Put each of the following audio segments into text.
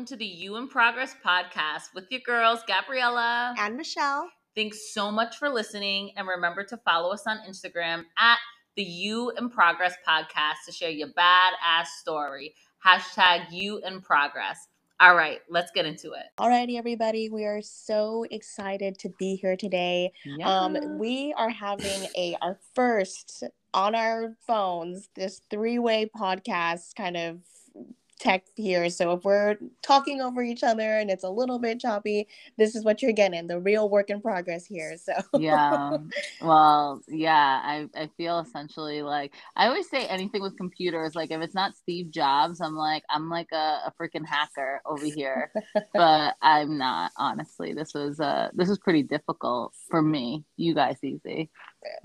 welcome to the You in Progress podcast with your girls, Gabriela and Michelle. Thanks so much for listening. And remember to follow us on Instagram at the You in Progress podcast to share your badass story. Hashtag You in Progress. All right, let's get into it. Alrighty, everybody. We are so excited to be here today. Yes. Um, we are having a our first on our phones this three-way podcast kind of tech here. So if we're talking over each other and it's a little bit choppy, this is what you're getting the real work in progress here. So, yeah. Well, yeah, I, I feel essentially like I always say anything with computers, like if it's not Steve Jobs, I'm like, I'm like a, a freaking hacker over here. but I'm not, honestly. This was, uh, this was pretty difficult for me. You guys easy.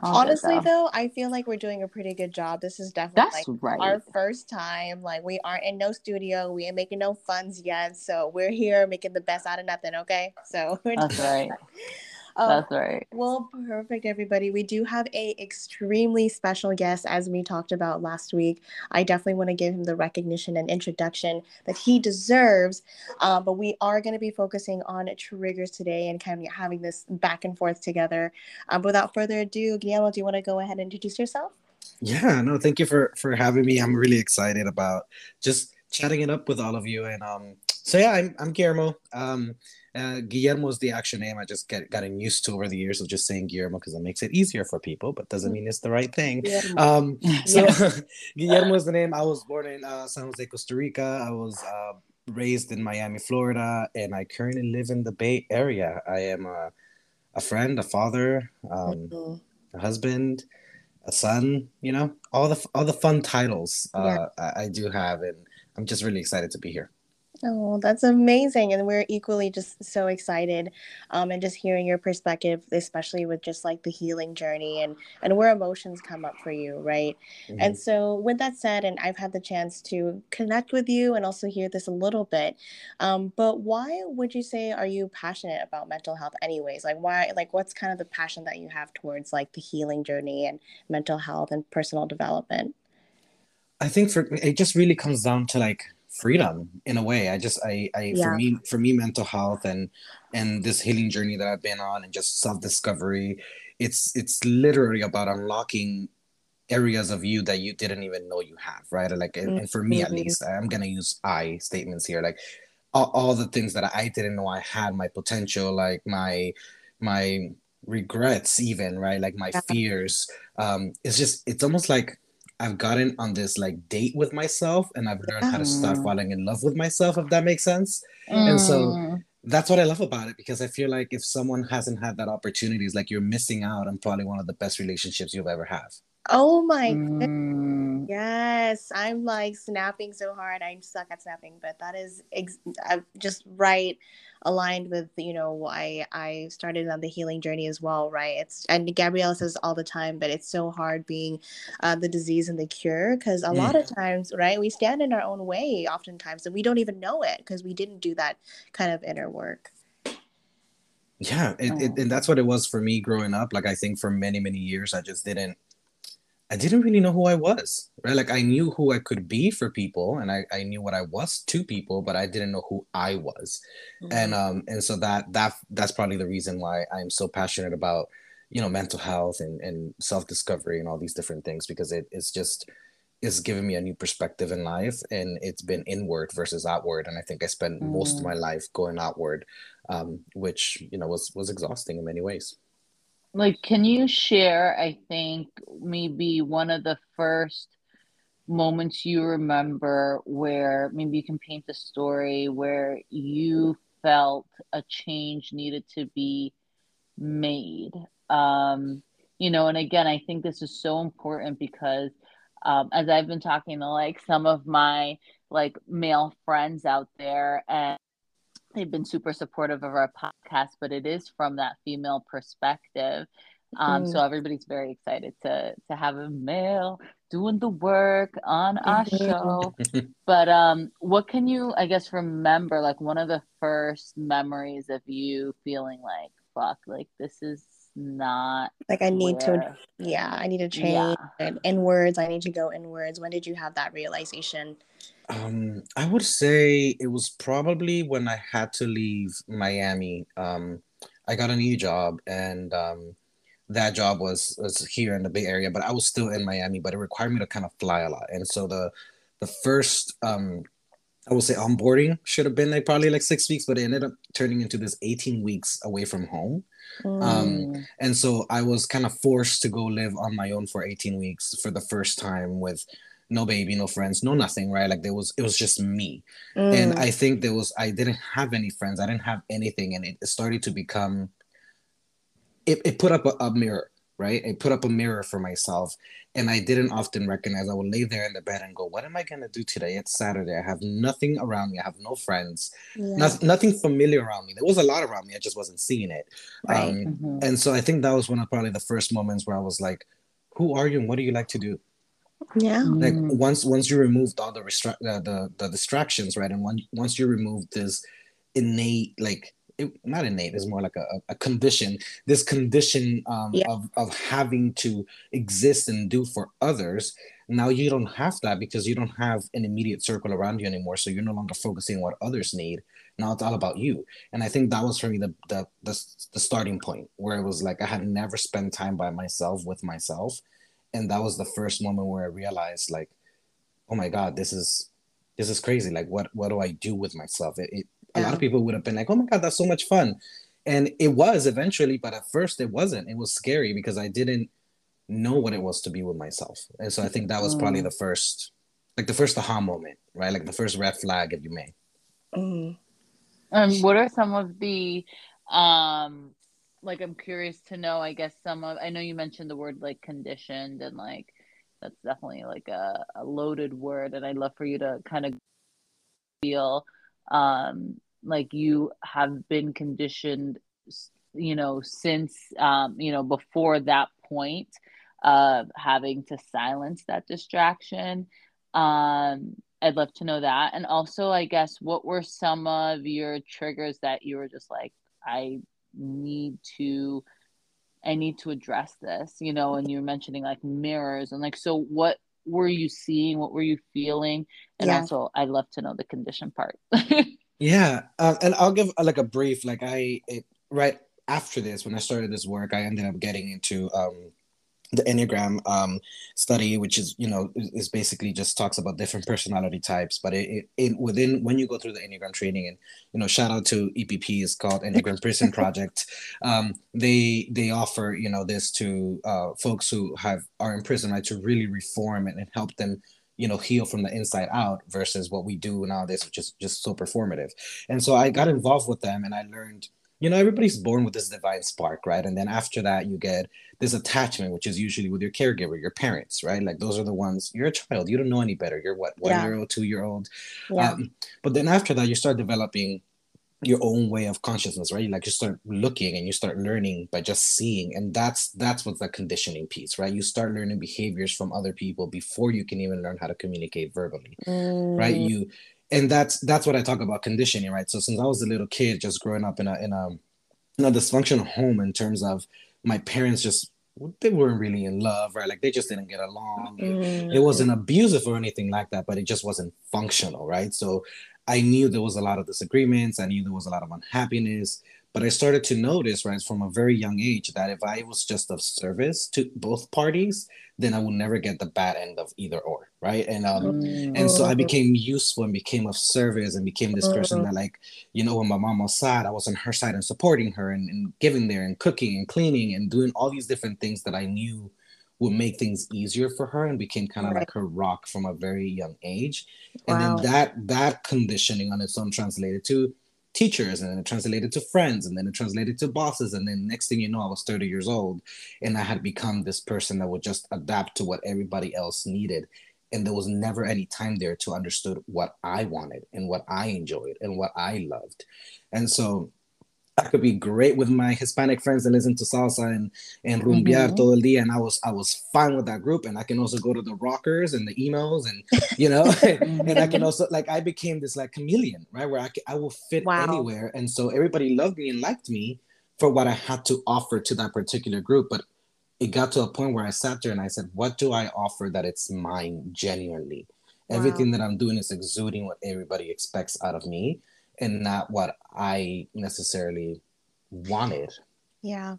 Oh, Honestly, though, I feel like we're doing a pretty good job. This is definitely That's like right. our first time. Like we aren't in no studio, we ain't making no funds yet, so we're here making the best out of nothing. Okay, so that's right. Um, That's right. Well, perfect, everybody. We do have a extremely special guest, as we talked about last week. I definitely want to give him the recognition and introduction that he deserves. Um, but we are going to be focusing on triggers today and kind of having this back and forth together. Um, without further ado, Guillermo, do you want to go ahead and introduce yourself? Yeah, no, thank you for for having me. I'm really excited about just chatting it up with all of you. And um, so yeah, I'm I'm Guillermo. Um, uh, Guillermo is the actual name. I just get gotten used to over the years of just saying Guillermo because it makes it easier for people, but doesn't mean it's the right thing. Um, so Guillermo is the name. I was born in uh, San Jose, Costa Rica. I was uh, raised in Miami, Florida, and I currently live in the Bay Area. I am a, a friend, a father, um, mm-hmm. a husband, a son. You know, all the all the fun titles uh, yeah. I, I do have, and I'm just really excited to be here. Oh, that's amazing. And we're equally just so excited. Um, and just hearing your perspective, especially with just like the healing journey and, and where emotions come up for you, right? Mm-hmm. And so, with that said, and I've had the chance to connect with you and also hear this a little bit. Um, but why would you say are you passionate about mental health, anyways? Like, why, like, what's kind of the passion that you have towards like the healing journey and mental health and personal development? I think for it just really comes down to like freedom in a way i just i i yeah. for me for me mental health and and this healing journey that i've been on and just self-discovery it's it's literally about unlocking areas of you that you didn't even know you have right like mm-hmm. and for me at mm-hmm. least i'm gonna use i statements here like all, all the things that i didn't know i had my potential like my my regrets even right like my fears um it's just it's almost like I've gotten on this like date with myself and I've learned how to start mm. falling in love with myself, if that makes sense. Mm. And so mm. that's what I love about it because I feel like if someone hasn't had that opportunity, it's like you're missing out on probably one of the best relationships you'll ever have. Oh my mm. yes, I'm like snapping so hard. I'm stuck at snapping, but that is ex- just right aligned with you know why I started on the healing journey as well, right? It's and Gabrielle says all the time, but it's so hard being uh, the disease and the cure because a mm. lot of times, right, we stand in our own way oftentimes, and we don't even know it because we didn't do that kind of inner work. Yeah, it, it, and that's what it was for me growing up. Like I think for many many years, I just didn't I didn't really know who I was, right? Like I knew who I could be for people and I, I knew what I was to people, but I didn't know who I was. Mm-hmm. And um and so that that that's probably the reason why I'm so passionate about, you know, mental health and, and self-discovery and all these different things because it, it's just it's given me a new perspective in life and it's been inward versus outward. And I think I spent mm-hmm. most of mm. my life going outward, um, which you know was was exhausting in many ways like can you share i think maybe one of the first moments you remember where maybe you can paint a story where you felt a change needed to be made? Um you know and again i think this is so important because um, as i've been talking to like some of my like male friends out there and they've been super supportive of our podcast, but it is from that female perspective. Um, mm. So everybody's very excited to to have a male doing the work on our mm-hmm. show. but um, what can you, I guess, remember? Like one of the first memories of you feeling like, "Fuck, like this is not like I need where... to." Yeah, I need to change. Yeah. And inwards, I need to go inwards. When did you have that realization? Um, I would say it was probably when I had to leave Miami. Um, I got a new job, and um, that job was was here in the Bay Area, but I was still in Miami. But it required me to kind of fly a lot, and so the the first um, I would say onboarding should have been like probably like six weeks, but it ended up turning into this 18 weeks away from home. Um, mm. Um, and so I was kind of forced to go live on my own for 18 weeks for the first time with no baby, no friends, no nothing, right? Like there was, it was just me. Mm. And I think there was, I didn't have any friends. I didn't have anything. And it started to become, it, it put up a, a mirror, right? It put up a mirror for myself and I didn't often recognize. I would lay there in the bed and go, What am I going to do today? It's Saturday. I have nothing around me. I have no friends, yeah. no, nothing familiar around me. There was a lot around me. I just wasn't seeing it. Right. Um, mm-hmm. And so I think that was one of probably the first moments where I was like, Who are you and what do you like to do? Yeah. Like mm. once once you removed all the, restra- uh, the the distractions, right? And once once you removed this innate like it, not innate it's more like a, a condition this condition um, yeah. of, of having to exist and do for others now you don't have that because you don't have an immediate circle around you anymore so you're no longer focusing on what others need now it's all about you and i think that was for me the, the the, the starting point where it was like i had never spent time by myself with myself and that was the first moment where i realized like oh my god this is this is crazy like what what do i do with myself it, it a lot of people would have been like, "Oh my god, that's so much fun," and it was eventually, but at first it wasn't. It was scary because I didn't know what it was to be with myself, and so I think that was probably mm. the first, like the first aha moment, right? Like the first red flag, if you may. Mm. Um, what are some of the, um, like I'm curious to know. I guess some of I know you mentioned the word like conditioned and like that's definitely like a, a loaded word, and I'd love for you to kind of feel um like you have been conditioned you know since um you know before that point of having to silence that distraction um i'd love to know that and also i guess what were some of your triggers that you were just like i need to i need to address this you know and you were mentioning like mirrors and like so what were you seeing what were you feeling and yeah. also i'd love to know the condition part Yeah, uh, and I'll give uh, like a brief. Like I, it, right after this, when I started this work, I ended up getting into um, the Enneagram um, study, which is you know is basically just talks about different personality types. But it, it, it, within when you go through the Enneagram training, and you know shout out to EPP, is called Enneagram Prison Project. Um, they they offer you know this to uh, folks who have are in prison, right, to really reform and, and help them you know heal from the inside out versus what we do nowadays which is just so performative and so i got involved with them and i learned you know everybody's born with this divine spark right and then after that you get this attachment which is usually with your caregiver your parents right like those are the ones you're a child you don't know any better you're what one yeah. year old two year old yeah. Um, but then after that you start developing your own way of consciousness right like you start looking and you start learning by just seeing and that's that's what's the conditioning piece right you start learning behaviors from other people before you can even learn how to communicate verbally mm. right you and that's that's what i talk about conditioning right so since i was a little kid just growing up in a in a in a dysfunctional home in terms of my parents just they weren't really in love, right? Like they just didn't get along. Mm. It wasn't abusive or anything like that, but it just wasn't functional, right? So I knew there was a lot of disagreements. I knew there was a lot of unhappiness. But I started to notice, right, from a very young age, that if I was just of service to both parties, then I would never get the bad end of either or, right? And um, mm-hmm. and so I became useful and became of service and became this person that, like, you know, when my mom was sad, I was on her side and supporting her and, and giving there and cooking and cleaning and doing all these different things that I knew would make things easier for her and became kind of right. like her rock from a very young age wow. and then that that conditioning on its own translated to teachers and then it translated to friends and then it translated to bosses and then next thing you know i was 30 years old and i had become this person that would just adapt to what everybody else needed and there was never any time there to understood what i wanted and what i enjoyed and what i loved. And so I could be great with my Hispanic friends and listen to salsa and and rumbear mm-hmm. todo el día, and I was I was fine with that group. And I can also go to the rockers and the emos, and you know, and I can also like I became this like chameleon, right, where I can, I will fit wow. anywhere, and so everybody loved me and liked me for what I had to offer to that particular group. But it got to a point where I sat there and I said, "What do I offer that it's mine genuinely?" wow. everything that i'm doing is exuding what everybody expects out of me and not what i necessarily wanted. Yeah.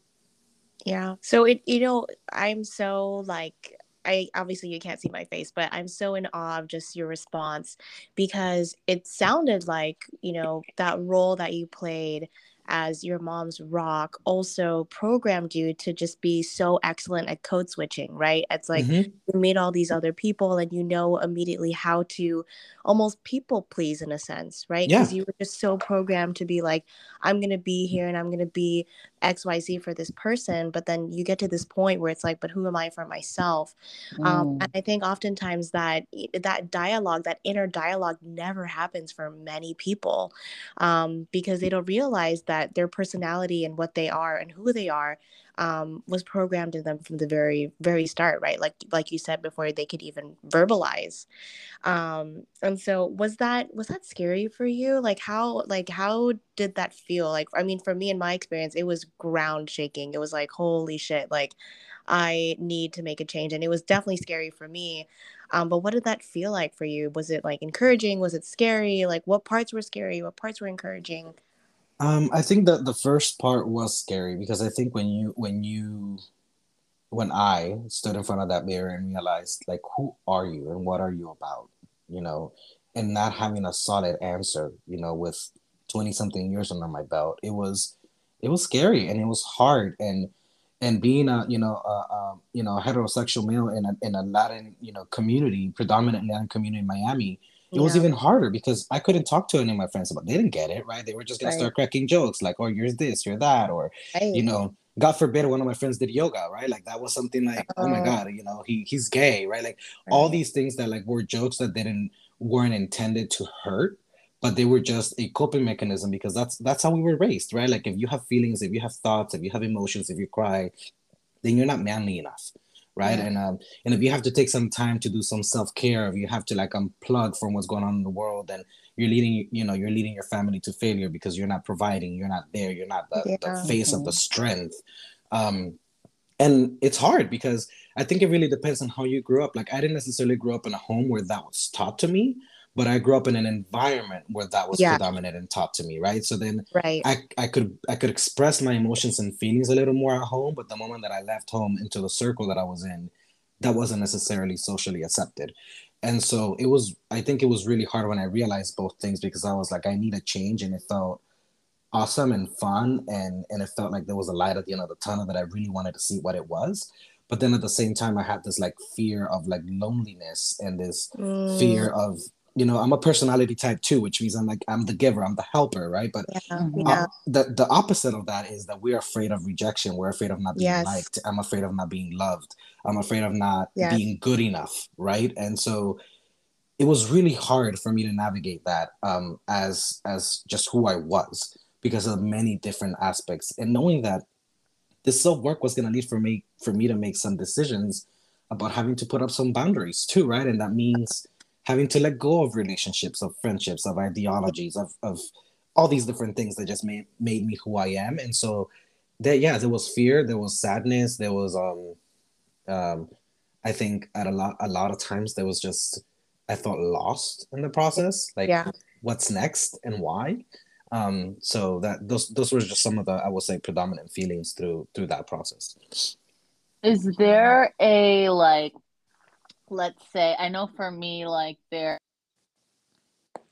Yeah. So it you know i'm so like I obviously you can't see my face, but I'm so in awe of just your response because it sounded like, you know, that role that you played as your mom's rock also programmed you to just be so excellent at code switching, right? It's like mm-hmm. you meet all these other people and you know immediately how to almost people please in a sense, right? Because yeah. you were just so programmed to be like, I'm going to be here and I'm going to be XYZ for this person. But then you get to this point where it's like, but who am I for myself? Um, mm. Um, and I think oftentimes that that dialogue, that inner dialogue never happens for many people um, because they don't realize that that their personality and what they are and who they are um, was programmed in them from the very very start right? Like like you said before they could even verbalize. Um, and so was that was that scary for you? Like how like how did that feel? Like i mean for me in my experience it was ground shaking. It was like holy shit like i need to make a change. And it was definitely scary for me. Um, but what did that feel like for you? Was it like encouraging? Was it scary? Like what parts were scary? What parts were encouraging um, I think that the first part was scary because I think when you when you when I stood in front of that mirror and realized like who are you and what are you about, you know, and not having a solid answer, you know, with 20 something years under my belt, it was it was scary and it was hard. And and being a you know a, a you know heterosexual male in a in a Latin you know community, predominantly Latin community in Miami, it yeah. was even harder because I couldn't talk to any of my friends about. It. They didn't get it, right? They were just gonna right. start cracking jokes like, "Oh, you're this, you're that," or right. you know, God forbid, one of my friends did yoga, right? Like that was something like, oh, oh my uh-huh. god, you know, he he's gay, right? Like right. all these things that like were jokes that didn't weren't intended to hurt, but they were just a coping mechanism because that's that's how we were raised, right? Like if you have feelings, if you have thoughts, if you have emotions, if you cry, then you're not manly enough right? Yeah. And um, and if you have to take some time to do some self care, if you have to like unplug from what's going on in the world, and you're leading, you know, you're leading your family to failure because you're not providing, you're not there, you're not the, yeah. the face mm-hmm. of the strength. Um, and it's hard because I think it really depends on how you grew up. Like I didn't necessarily grow up in a home where that was taught to me, but I grew up in an environment where that was yeah. predominant and taught to me, right? So then right. I, I could I could express my emotions and feelings a little more at home, but the moment that I left home into the circle that I was in, that wasn't necessarily socially accepted. And so it was I think it was really hard when I realized both things because I was like, I need a change and it felt awesome and fun and and it felt like there was a light at the end of the tunnel that I really wanted to see what it was but then at the same time i had this like fear of like loneliness and this mm. fear of you know i'm a personality type too which means i'm like i'm the giver i'm the helper right? But yeah, uh, the, the opposite of that is that we're afraid of rejection we're afraid of not being yes. liked i'm afraid of not being loved i'm afraid of not yes. being good enough right? And so it was really hard for me to navigate that um, as as just who i was because of many different aspects. And knowing that this self work was going to lead for me for me to make some decisions about having to put up some boundaries too right? And that means having to let go of relationships, of friendships, of ideologies, of of all these different things that just made made me who I am. And so that yeah, there was fear, there was sadness, there was um um I think at a lot a lot of times there was just I felt lost in the process. Like yeah. what's next and why? Um so that those those were just some of the I would say predominant feelings through through that process. Is there a like let's say i know for me like there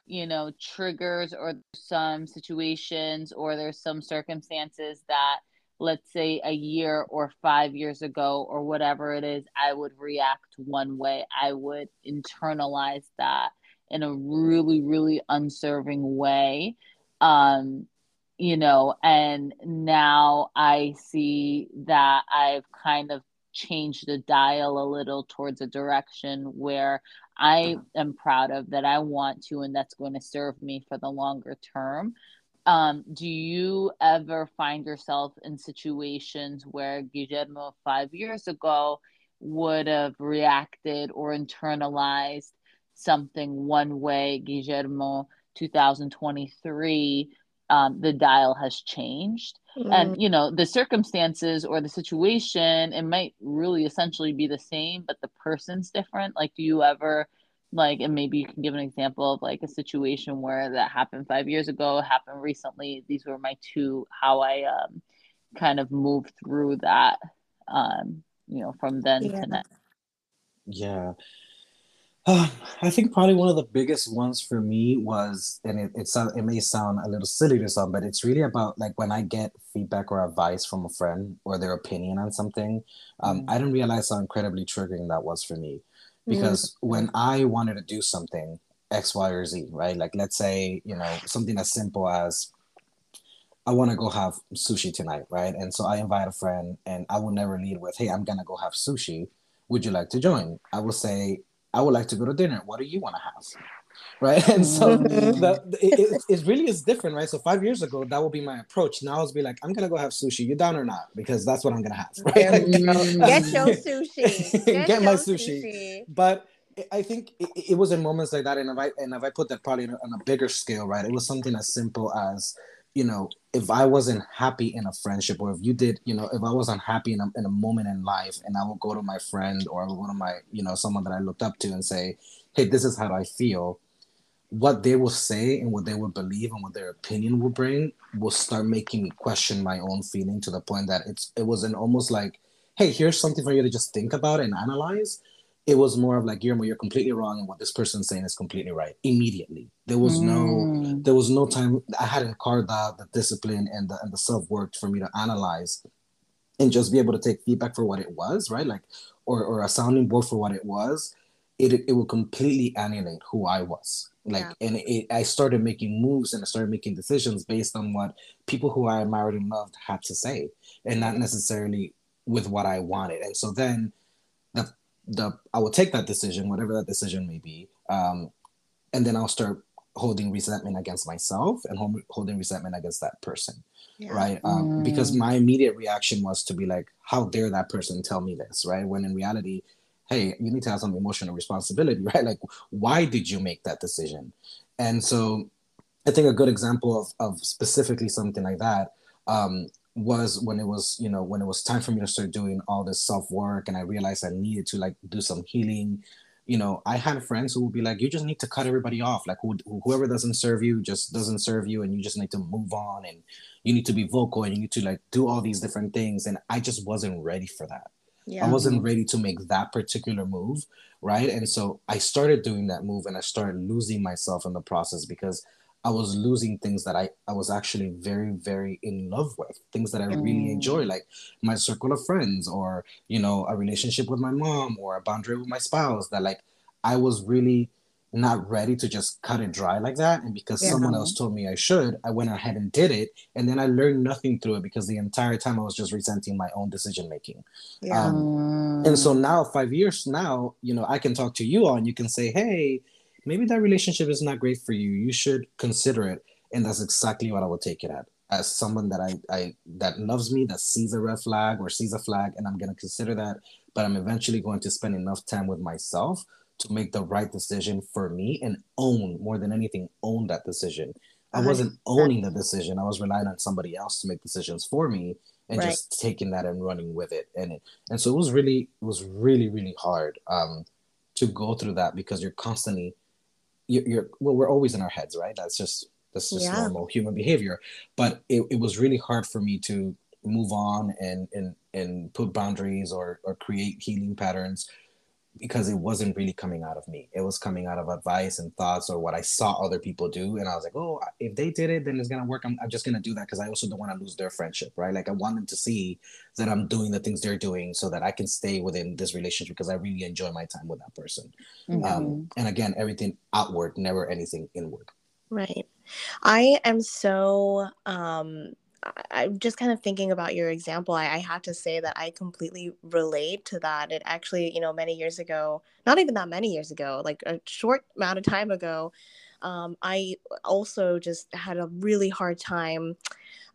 you know triggers or some situations or there's some circumstances that let's say a year or 5 years ago or whatever it is i would react one way. I would internalize that in a really really unserving way. Um you know and now i see that i've kind of change the dial a little towards a direction where I am proud of that I want to and that's going to serve me for the longer term. Um, do you ever find yourself in situations where Guillermo five years ago would have reacted or internalized something one way, Guillermo 2023 um, the dial has changed mm. and you know the circumstances or the situation it might really essentially be the same but the person's different like do you ever like and maybe you can give an example of like a situation where that happened five years ago happened recently these were my two how i um kind of moved through that um you know from then yeah. to now yeah uh, I think probably one of the biggest ones for me was, and it, it, sound, it may sound a little silly to some, but it's really about like when I get feedback or advice from a friend or their opinion on something, um, mm. I didn't realize how incredibly triggering that was for me because mm-hmm. when I wanted to do something X, Y, or Z, right? Like let's say you know something as simple as I want to go have sushi tonight, right? And so I invite a friend, and I will never lead with, "Hey, I'm gonna go have sushi. Would you like to join?" I will say, "I would like to go to dinner. What do you want to have?" right? And so mm-hmm. the, it, it, really is different, right? So five years ago, that would be my approach. Now it's be like, I'm gonna go have sushi. You down or not? Because that's what I'm gonna have, right? Get your sushi. Get, Get my sushi. sushi. But I think it, it, was in moments like that, and if I and if I put that probably on a bigger scale, right? It was something as simple as you know, if I wasn't happy in a friendship, or if you did, you know, if I was unhappy in a, in a moment in life, and I would go to my friend or go to my, you know, someone that I looked up to and say, "Hey, this is how I feel." what they will say and what they will believe and what their opinion will bring will start making me question my own feeling to the point that it's it was an almost like hey here's something for you to just think about and analyze it was more of like Guillermo, you're completely wrong and what this person's saying is completely right immediately there was mm. no there was no time i hadn't carved out the discipline and the and the self-work for me to analyze and just be able to take feedback for what it was right like or, or a sounding board for what it was it it will completely annihilate who i was like yeah. and it, i started making moves and i started making decisions based on what people who i admired and loved had to say and not necessarily with what i wanted and so then the the i will take that decision whatever that decision may be um, and then i'll start holding resentment against myself and holding resentment against that person yeah. right um, mm. because my immediate reaction was to be like how dare that person tell me this right when in reality hey, you need to have some emotional responsibility, right? Like, why did you make that decision? And so I think a good example of, of specifically something like that um, was when it was, you know, when it was time for me to start doing all this self work and I realized I needed to like do some healing. You know, I had friends who would be like, you just need to cut everybody off. Like, who, whoever doesn't serve you just doesn't serve you, and you just need to move on and you need to be vocal and you need to like do all these different things. And I just wasn't ready for that yeah. I wasn't ready to make that particular move, right? And so I started doing that move and I started losing myself in the process because I was losing things that I, I was actually very, very in love with, things that I mm. really enjoy, like my circle of friends or, you know, a relationship with my mom or a boundary with my spouse that like I was really not ready to just cut it dry like that. And because yeah. someone else told me I should, I went ahead and did it. And then I learned nothing through it because the entire time I was just resenting my own decision making. Yeah. Um, and so now, five years now, you know, I can talk to you on, you can say, hey, maybe that relationship is not great for you. You should consider it. And that's exactly what I would take it at. As someone that I, I that loves me, that sees a red flag or sees a flag, and I'm gonna consider that, but I'm eventually going to spend enough time with myself to make the right decision for me and own more than anything own that decision i wasn't owning the decision i was relying on somebody else to make decisions for me and right. just taking that and running with it and it, and so it was really it was really really hard um to go through that because you're constantly you're, you're well we're always in our heads right that's just that's just yeah. normal human behavior but it, it was really hard for me to move on and and and put boundaries or or create healing patterns because it wasn't really coming out of me. It was coming out of advice and thoughts or what I saw other people do. And I was like, oh, if they did it, then it's going to work. I'm, I'm just going to do that because I also don't want to lose their friendship, right? Like I want them to see that I'm doing the things they're doing so that I can stay within this relationship because I really enjoy my time with that person. Mm-hmm. Um, and again, everything outward, never anything inward. Right. I am so um I'm just kind of thinking about your example. I, I, have to say that I completely relate to that. It actually, you know, many years ago, not even that many years ago, like a short amount of time ago, um, I also just had a really hard time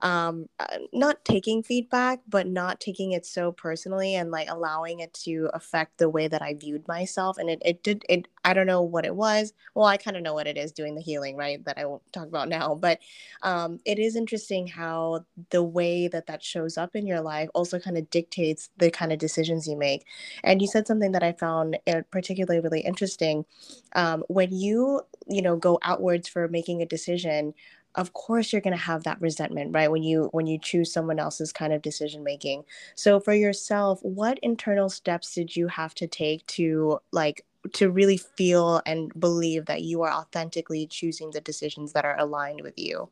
um, uh, not taking feedback, but not taking it so personally and like allowing it to affect the way that I viewed myself. And it, it did, it, I don't know what it was. Well, I kind of know what it is doing the healing, right? That I won't talk about now. But um, it is interesting how the way that that shows up in your life also kind of dictates the kind of decisions you make. And you said something that I found uh, particularly really interesting. Um, when you, you know, go outwards for making a decision, of course you're going to have that resentment right when you when you choose someone else's kind of decision making so for yourself what internal steps did you have to take to like to really feel and believe that you are authentically choosing the decisions that are aligned with you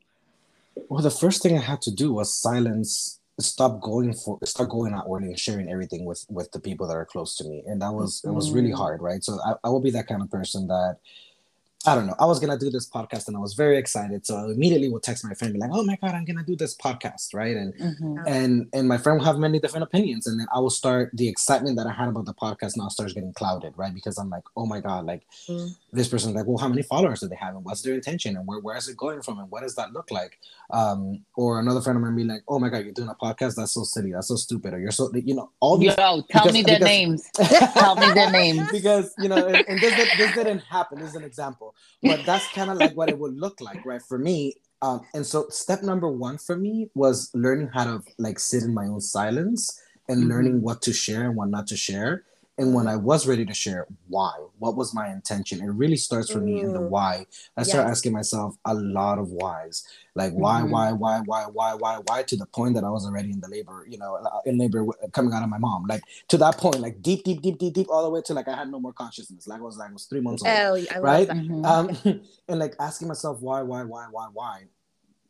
well the first thing i had to do was silence stop going for start going outward and sharing everything with with the people that are close to me and that was mm-hmm. it was really mm. hard right so I, I will be that kind of person that I don't know. I was gonna do this podcast and I was very excited. So I immediately would text my friend, be like, "Oh my god, I'm gonna do this podcast, right?" And mm-hmm. and and my friend will have many different opinions, and then I will start the excitement that I had about the podcast now starts getting clouded, right? Because I'm like, "Oh my god, like mm. this person's like, well, how many followers do they have, and what's their intention, and where where is it going from, and what does that look like?" Um, or another friend of mine be like, "Oh my god, you're doing a podcast? That's so silly. That's so stupid." Or you're so you know all these. Yo, tell because, me their because, names. tell me their names. Because you know, and, and this, this didn't happen. This is an example, but that's kind of like what it would look like, right? For me, um, and so step number one for me was learning how to like sit in my own silence and mm-hmm. learning what to share and what not to share. And when I was ready to share, why? What was my intention? It really starts for mm. me in the why. I start yes. asking myself a lot of whys, like why, mm-hmm. why, why, why, why, why, why, to the point that I was already in the labor, you know, uh, in labor coming out of my mom, like to that point, like deep, deep, deep, deep, deep, all the way to like I had no more consciousness, like I was like I was three months old, oh, right? Mm-hmm. Um, and like asking myself why, why, why, why, why,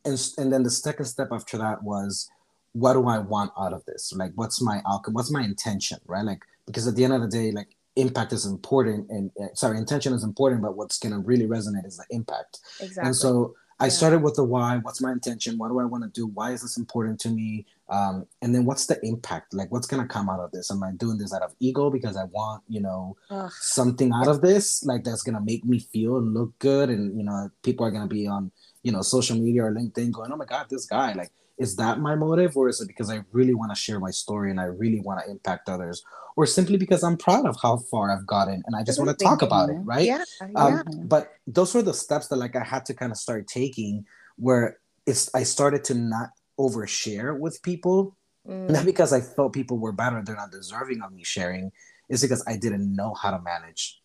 and and then the second step after that was what do I want out of this? Like, what's my outcome? What's my intention, right? Like, because at the end of the day, like impact is important and uh, sorry, intention is important, but what's going to really resonate is the impact. Exactly. And so I yeah. started with the why. What's my intention? What do I want to do? Why is this important to me? Um, and then what's the impact? Like, what's gonna come out of this? Am I doing this out of ego because I want, you know, Ugh. something out of this? Like that's gonna make me feel and look good, and you know, people are gonna be on, you know, social media or LinkedIn going, "Oh my God, this guy!" Like, is that my motive, or is it because I really want to share my story and I really want to impact others, or simply because I'm proud of how far I've gotten and I just want to talk about it, right? Yeah, um, yeah. But those were the steps that like I had to kind of start taking where it's I started to not overshare with people, mm. not because I felt people were bad or they're not deserving of me sharing, it's because I didn't know how to manage,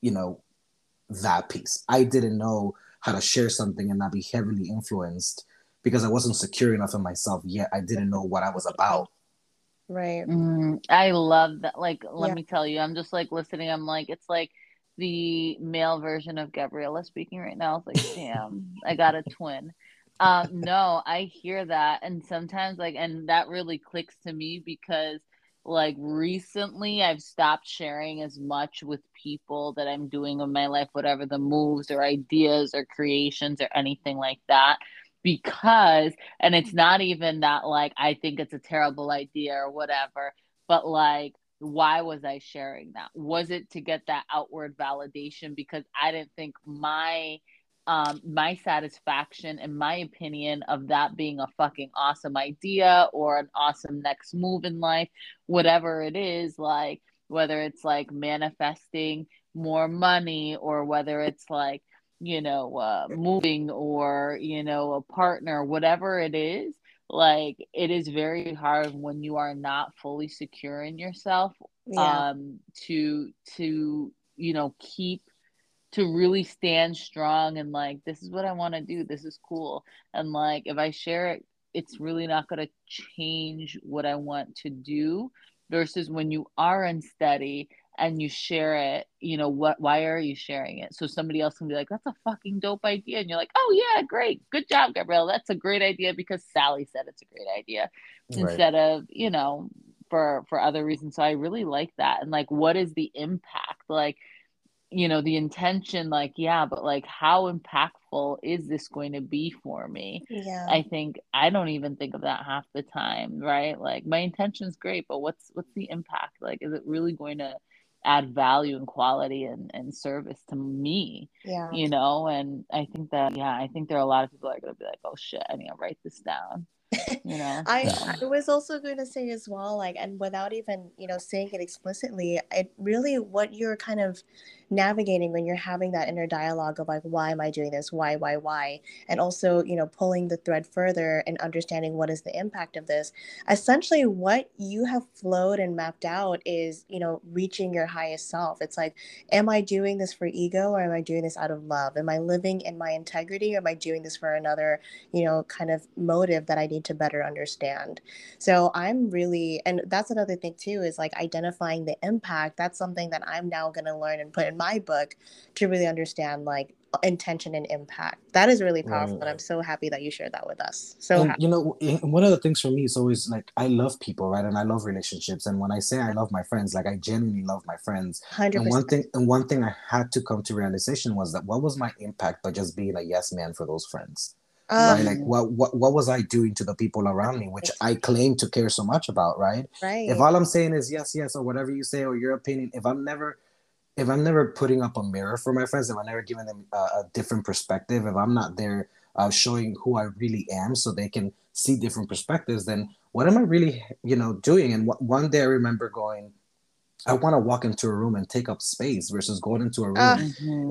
you know, that piece. I didn't know how to share something and not be heavily influenced because I wasn't secure enough in myself yet. I didn't know what I was about. Right. Mm, I love that. Like, let yeah. me tell you, I'm just like listening. I'm like, it's like the male version of Gabriela speaking right now. It's like, damn, I got a twin. Um, no, I hear that. And sometimes, like, and that really clicks to me because, like, recently I've stopped sharing as much with people that I'm doing in my life, whatever the moves or ideas or creations or anything like that because and it's not even that like I think it's a terrible idea or whatever, but like why was I sharing that? Was it to get that outward validation because I didn't think my um my satisfaction and my opinion of that being a fucking awesome idea or an awesome next move in life, whatever it is, like whether it's like manifesting more money or whether it's like you know, uh, moving or, you know, a partner, whatever it is, like it is very hard when you are not fully secure in yourself yeah. um to to you know keep to really stand strong and like this is what I want to do this is cool and like if I share it it's really not going to change what I want to do versus when you are unsteady and you share it, you know, what why are you sharing it? So somebody else can be like, That's a fucking dope idea. And you're like, Oh yeah, great. Good job, Gabrielle. That's a great idea because Sally said it's a great idea. Right. Instead of, you know, for for other reasons. So I really like that. And like what is the impact? Like, you know, the intention, like, yeah, but like how impactful is this going to be for me? Yeah. I think I don't even think of that half the time, right? Like my intention is great, but what's what's the impact? Like, is it really going to add value and quality and, and service to me yeah. you know? And i think that yeah i think there are a lot of people that are going to be like oh shit i need to write this down you know? I, I was also going to say as well like and without even you know saying it explicitly it really what you're kind of navigating when you're having that inner dialogue of like why am i doing this? Why why why? And also you know pulling the thread further and understanding what is the impact of this. Essentially what you have flowed and mapped out is you know reaching your highest self. It's like am i doing this for ego or am i doing this out of love? Am i living in my integrity or am i doing this for another you know kind of motive that i need to better understand? So i'm really and that's another thing too is like identifying the impact. That's something that i'm now going to learn and put in my book to really understand like intention and impact. That is really powerful, right. and I'm so happy that you shared that with us. So and, you know, one of the things for me is always like I love people, right, and I love relationships. And when I say I love my friends, like I genuinely love my friends. 100%. And one thing, and one thing I had to come to realization was that what was my impact by just being a yes man for those friends. Um, right? Like what, what what was I doing to the people around me, which I claim to care so much about, right? Right. If all I'm saying is yes, yes, or whatever you say, or your opinion, if I'm never if I'm never putting up a mirror for my friends, if I'm never giving them a, a different perspective, if I'm not there uh, showing who I really am so they can see different perspectives, then what am I really, you know, doing? And w- one day I remember going, I want to walk into a room and take up space versus going into a room uh,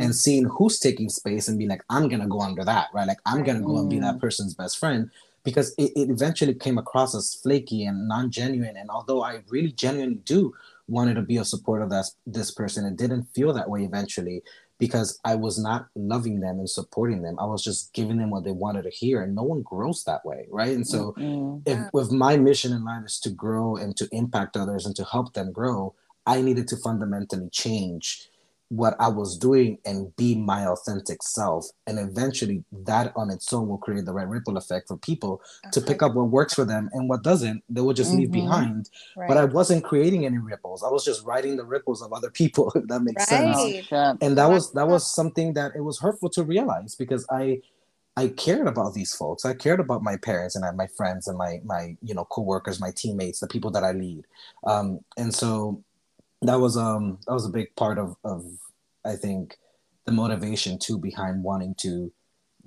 and seeing who's taking space and be like, I'm gonna go under that, right? Like I'm gonna go and be that person's best friend because it, it eventually came across as flaky and non-genuine. And although I really genuinely do wanted to be a support of that this person and didn't feel that way eventually because I was not loving them and supporting them. I was just giving them what they wanted to hear, and no one grows that way, right? And so, mm-hmm. if if my mission in life is to grow and to impact others and to help them grow, I needed to fundamentally change what I was doing and be my authentic self. And eventually, that on its own will create the right ripple effect for people okay. to pick up what works for them and what doesn't, they will just mm-hmm. leave behind. Right. But I wasn't creating any ripples. I was just riding the ripples of other people, if that makes right. sense. And that was that was something that it was hurtful to realize because I I cared about these folks. I cared about my parents and my friends and my my you know coworkers, my teammates, the people that I lead. Um, and so that was um that was a big part of of I think the motivation too behind wanting to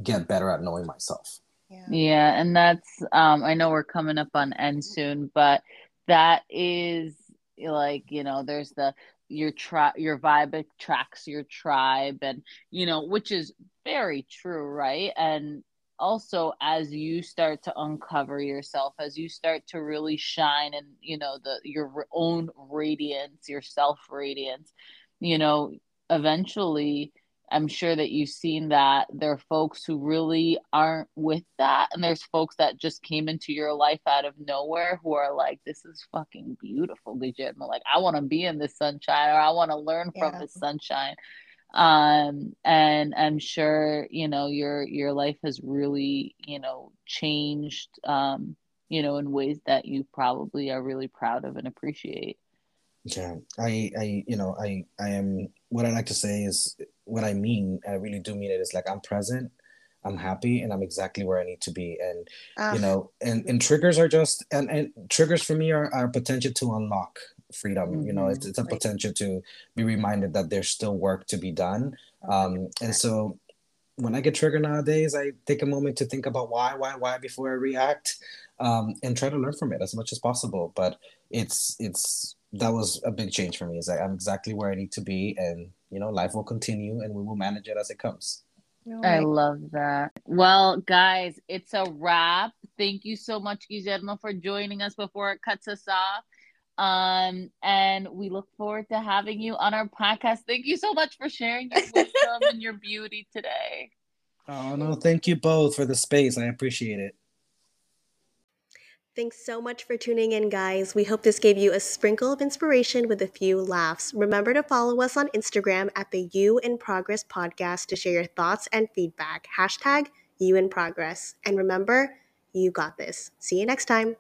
get better at knowing myself. Yeah. yeah, and that's um I know we're coming up on end soon, but that is like, you know, there's the your tribe your vibe attracts your tribe and you know, which is very true, right? And also as you start to uncover yourself as you start to really shine and you know the your own radiance your self radiance you know eventually i'm sure that you've seen that there are folks who really aren't with that and there's folks that just came into your life out of nowhere who are like this is fucking beautiful Guillermo. like i want to be in this sunshine or i want to learn from yeah. this sunshine um and i'm sure you know your your life has really you know changed um you know in ways that you probably are really proud of and appreciate. Yeah i i you know i i am what i like to say is what i mean i really do mean it is like i'm present i'm happy and i'm exactly where i need to be. And uh, you know and and triggers are just and and triggers for me are, are potential to unlock freedom mm-hmm. you know it's, it's a potential to be reminded that there's still work to be done um, and so when i get triggered nowadays i take a moment to think about why why why before i react um, and try to learn from it as much as possible but it's it's that was a big change for me is like i'm exactly where i need to be and you know life will continue and we will manage it as it comes I love that. Well, guys, it's a wrap. Thank you so much, Guillermo, for joining us before it cuts us off. Um, and we look forward to having you on our podcast. Thank you so much for sharing your wisdom and your beauty today. Oh, no, thank you both for the space. I appreciate it. Thanks so much for tuning in, guys. We hope this gave you a sprinkle of inspiration with a few laughs. Remember to follow us on Instagram at the You in Progress podcast to share your thoughts and feedback. Hashtag You in Progress. And remember, you got this. See you next time.